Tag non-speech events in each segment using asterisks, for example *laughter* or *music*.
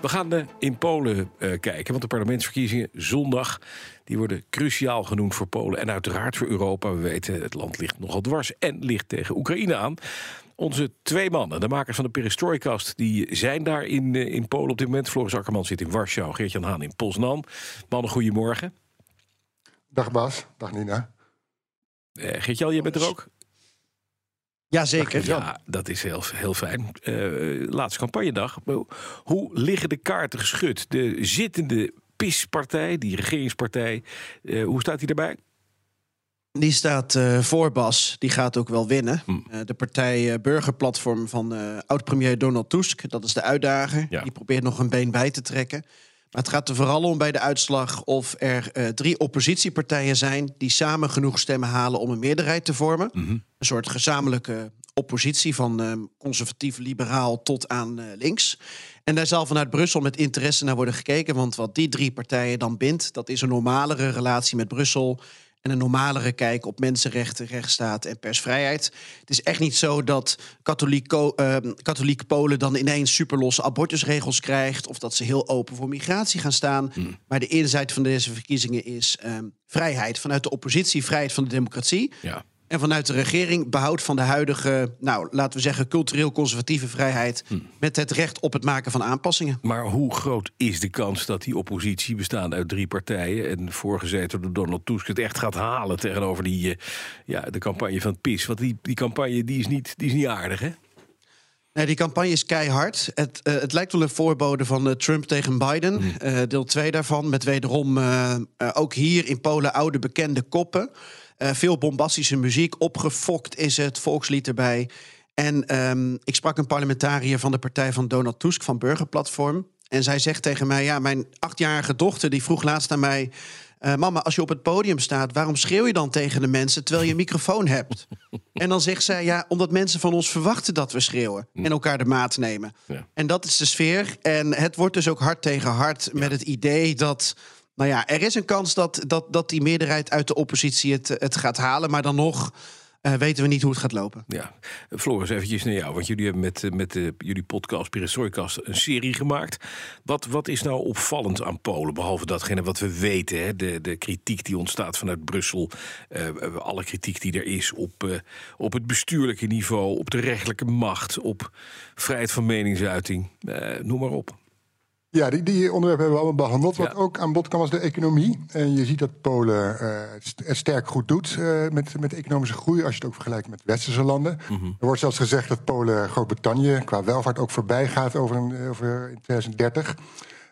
We gaan uh, in Polen uh, kijken, want de parlementsverkiezingen zondag die worden cruciaal genoemd voor Polen en uiteraard voor Europa. We weten, het land ligt nogal dwars en ligt tegen Oekraïne aan. Onze twee mannen, de makers van de Perestroikast, die zijn daar in, uh, in Polen op dit moment. Floris Akkerman zit in Warschau, Geert-Jan Haan in Poznan. Mannen, goedemorgen. Dag Bas, dag Nina. Geert-Jan, je bent er ook? Jazeker. Ja, dat is heel, heel fijn. Uh, laatste campagnedag. Hoe liggen de kaarten geschud? De zittende PIS-partij, die regeringspartij, uh, hoe staat die erbij? Die staat uh, voor Bas. Die gaat ook wel winnen. Hm. Uh, de partij Burgerplatform van oud-premier Donald Tusk, dat is de uitdager. Ja. Die probeert nog een been bij te trekken. Maar het gaat er vooral om bij de uitslag of er uh, drie oppositiepartijen zijn die samen genoeg stemmen halen om een meerderheid te vormen. Mm -hmm. Een soort gezamenlijke oppositie van uh, conservatief-liberaal tot aan uh, links. En daar zal vanuit Brussel met interesse naar worden gekeken. Want wat die drie partijen dan bindt, dat is een normalere relatie met Brussel en een normalere kijk op mensenrechten, rechtsstaat en persvrijheid. Het is echt niet zo dat katholiek, uh, katholieke Polen dan ineens superlosse abortusregels krijgt of dat ze heel open voor migratie gaan staan. Hmm. Maar de inzet van deze verkiezingen is um, vrijheid vanuit de oppositie, vrijheid van de democratie. Ja. En vanuit de regering behoud van de huidige, nou laten we zeggen, cultureel-conservatieve vrijheid. Hm. met het recht op het maken van aanpassingen. Maar hoe groot is de kans dat die oppositie, bestaande uit drie partijen. en voorgezeten door Donald Tusk, het echt gaat halen tegenover die, uh, ja, de campagne van het PIS? Want die, die campagne die is, niet, die is niet aardig, hè? Nee, die campagne is keihard. Het, uh, het lijkt wel een voorbode van uh, Trump tegen Biden. Mm. Uh, deel 2 daarvan, met wederom ook hier in Polen oude bekende koppen. Uh, veel bombastische muziek, opgefokt is het, volkslied erbij. En um, ik sprak een parlementariër van de partij van Donald Tusk van Burgerplatform. En zij zegt tegen mij: Ja, mijn achtjarige dochter die vroeg laatst aan mij. Uh, mama, als je op het podium staat, waarom schreeuw je dan tegen de mensen terwijl je een microfoon hebt? *laughs* en dan zegt zij: Ja, omdat mensen van ons verwachten dat we schreeuwen en elkaar de maat nemen. Ja. En dat is de sfeer. En het wordt dus ook hard tegen hard met het idee dat nou ja, er is een kans dat, dat, dat die meerderheid uit de oppositie het, het gaat halen. Maar dan nog uh, weten we niet hoe het gaat lopen. Ja, Floris, eventjes naar jou. Want jullie hebben met, met uh, jullie podcast Perestroikast een serie gemaakt. Wat, wat is nou opvallend aan Polen? Behalve datgene wat we weten, hè? De, de kritiek die ontstaat vanuit Brussel. Alle kritiek die er is op, op het bestuurlijke niveau, op de rechtelijke macht, op vrijheid van meningsuiting. noem maar op. Ja, die, die onderwerpen hebben we allemaal behandeld. Wat ja. ook aan bod kwam was de economie. En je ziet dat Polen uh, het sterk goed doet uh, met, met economische groei... als je het ook vergelijkt met westerse landen. Mm -hmm. Er wordt zelfs gezegd dat Polen Groot-Brittannië... qua welvaart ook voorbij gaat over, een, over in 2030.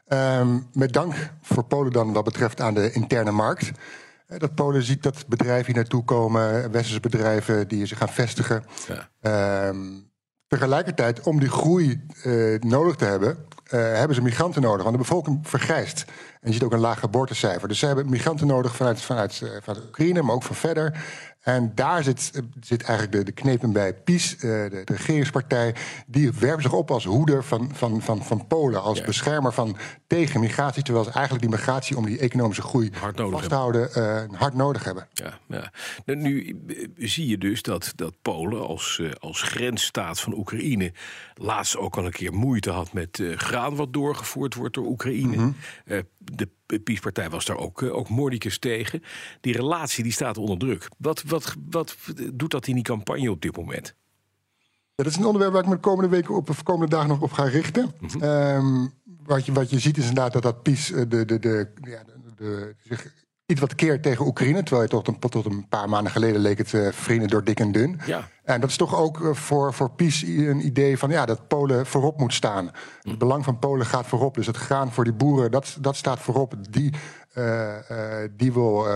Um, met dank voor Polen dan wat betreft aan de interne markt... Dat Polen ziet dat bedrijven hier naartoe komen, westerse bedrijven die zich gaan vestigen. Ja. Um, tegelijkertijd, om die groei uh, nodig te hebben, hebben ze migranten nodig. Want de bevolking vergrijst. En je ziet ook een laag geboortecijfer. Dus ze hebben migranten nodig vanuit, vanuit, uh, vanuit Oekraïne, maar ook van verder. En daar zit, zit eigenlijk de, de knepen bij PiS, uh, de, de, regeringspartij. Die werpen zich op als hoeder van, van, van, van Polen. Als ja. beschermer van tegen migratie. Terwijl ze eigenlijk die migratie om die economische groei hard nodig vast te houden uh, hard nodig hebben. Ja, ja. Nou, nu zie je dus dat, dat Polen als, als grensstaat van Oekraïne... laatst ook al een keer moeite had met graan wat doorgevoerd wordt door Oekraïne. Mm -hmm. de PiS-partij was daar ook, uh, ook mordicus tegen. Die relatie die staat onder druk. Wat, wat, wat doet dat in die campagne op dit moment? Ja, dat is een onderwerp waar ik me de komende weken op de komende dagen nog op ga richten. Mm -hmm. um, wat, je, wat je ziet is inderdaad dat dat PiS de, de, de, de, ja, de, de zich iets wat keert tegen Oekraïne. Terwijl je toch een, tot een paar maanden geleden leek het uh, vrienden door dik en dun. Ja. En dat is toch ook uh, voor, voor PiS een idee van ja, dat Polen voorop moet staan. Hm. Het belang van Polen gaat voorop. Dus het graan voor die boeren, dat, dat staat voorop. Die, uh, die, wil,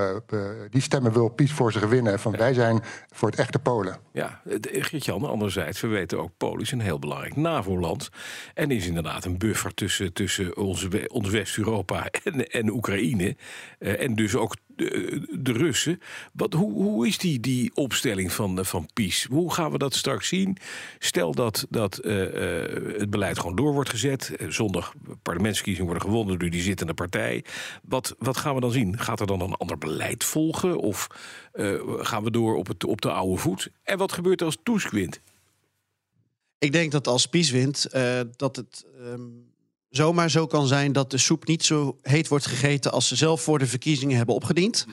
die stemmen wil PiS voor zich winnen. Van wij zijn voor het echte Polen. Ja, Geert-Jan, anderzijds, we weten ook... Polen is een heel belangrijk NAVO-land. En is inderdaad een buffer tussen, tussen onze, ons West-Europa en, en Oekraïne. en dus ook de, Russen. Wat, hoe, hoe is die, die opstelling van, van PiS? Hoe gaan we dat straks zien? Stel dat, dat het beleid gewoon door wordt gezet. zondag parlementsverkiezingen worden gewonnen door die zittende partij. Wat, wat gaan we dan zien? Gaat er dan een ander beleid volgen? Of gaan we door op, het, op de oude voet? En wat gebeurt er als Tusk wint? Ik denk dat als Pies wint, dat het um, zomaar zo kan zijn dat de soep niet zo heet wordt gegeten als ze zelf voor de verkiezingen hebben opgediend.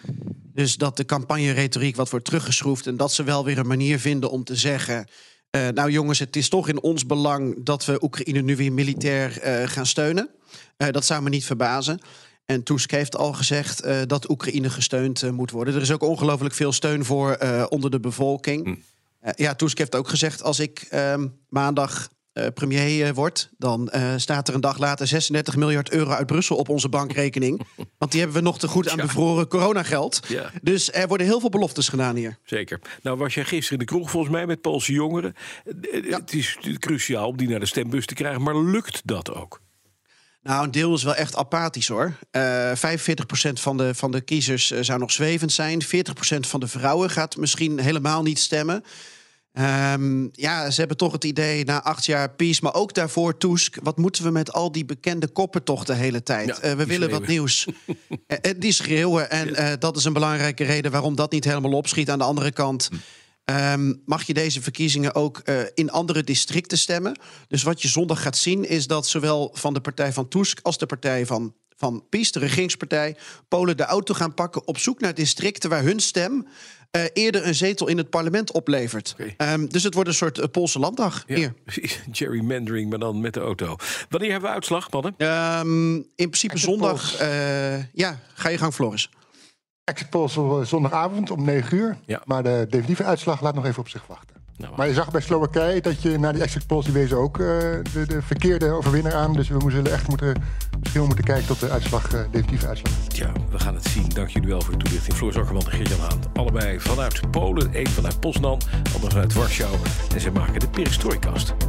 Dus dat de campagne-retoriek wat wordt teruggeschroefd en dat ze wel weer een manier vinden om te zeggen. Uh, nou jongens, het is toch in ons belang dat we Oekraïne nu weer militair uh, gaan steunen. dat zou me niet verbazen. En Tusk heeft al gezegd dat Oekraïne gesteund moet worden. Er is ook ongelooflijk veel steun voor onder de bevolking. Hm. Ja, Tusk heeft ook gezegd: als ik uh, maandag premier uh, word, dan staat er een dag later 36 miljard euro uit Brussel op onze bankrekening. *laughs* Want die hebben we nog te goed aan bevroren coronageld. Ja. Dus er worden heel veel beloftes gedaan hier. Zeker. Nou, was jij gisteren in de kroeg volgens mij met Poolse jongeren. Ja. Het is cruciaal om die naar de stembus te krijgen, maar lukt dat ook? Nou, een deel is wel echt apathisch hoor. Uh, 45% van de, van de kiezers zou nog zwevend zijn. 40% van de vrouwen gaat misschien helemaal niet stemmen. Um, ja, ze hebben toch het idee na acht jaar peace, maar ook daarvoor Tusk. Wat moeten we met al die bekende koppen toch de hele tijd? Ja, uh, we willen wat nieuws. die schreeuwen. En dat is een belangrijke reden waarom dat niet helemaal opschiet. Aan de andere kant. Hm. Um, mag je deze verkiezingen ook uh, in andere districten stemmen. Dus wat je zondag gaat zien is dat zowel van de partij van Tusk als de partij van, van PiS, de regeringspartij, Polen de auto gaan pakken op zoek naar districten waar hun stem uh, eerder een zetel in het parlement oplevert. Okay. Um, dus het wordt een soort uh, Poolse landdag ja, hier. *laughs* Gerrymandering, maar dan met de auto. Wanneer hebben we uitslag, mannen? Um, in principe zondag. ja, ga je gang, Floris. Exit polls zondagavond om 9 uur. Ja. Maar de definitieve uitslag laat nog even op zich wachten. Nou, maar je zag bij Slowakije dat je na die exit polls die wezen ook uh, de, de, verkeerde overwinnaar aan. Dus we zullen echt moeten, misschien moeten kijken tot de uitslag, uh, definitieve uitslag. Ja, we gaan het zien. Dank jullie wel voor de toelichting. Floor Zakkerman en Geert-Jan Haan. Vanuit Polen. Eén vanuit Poznan, ander vanuit Warschau. En ze maken de Perestroikast.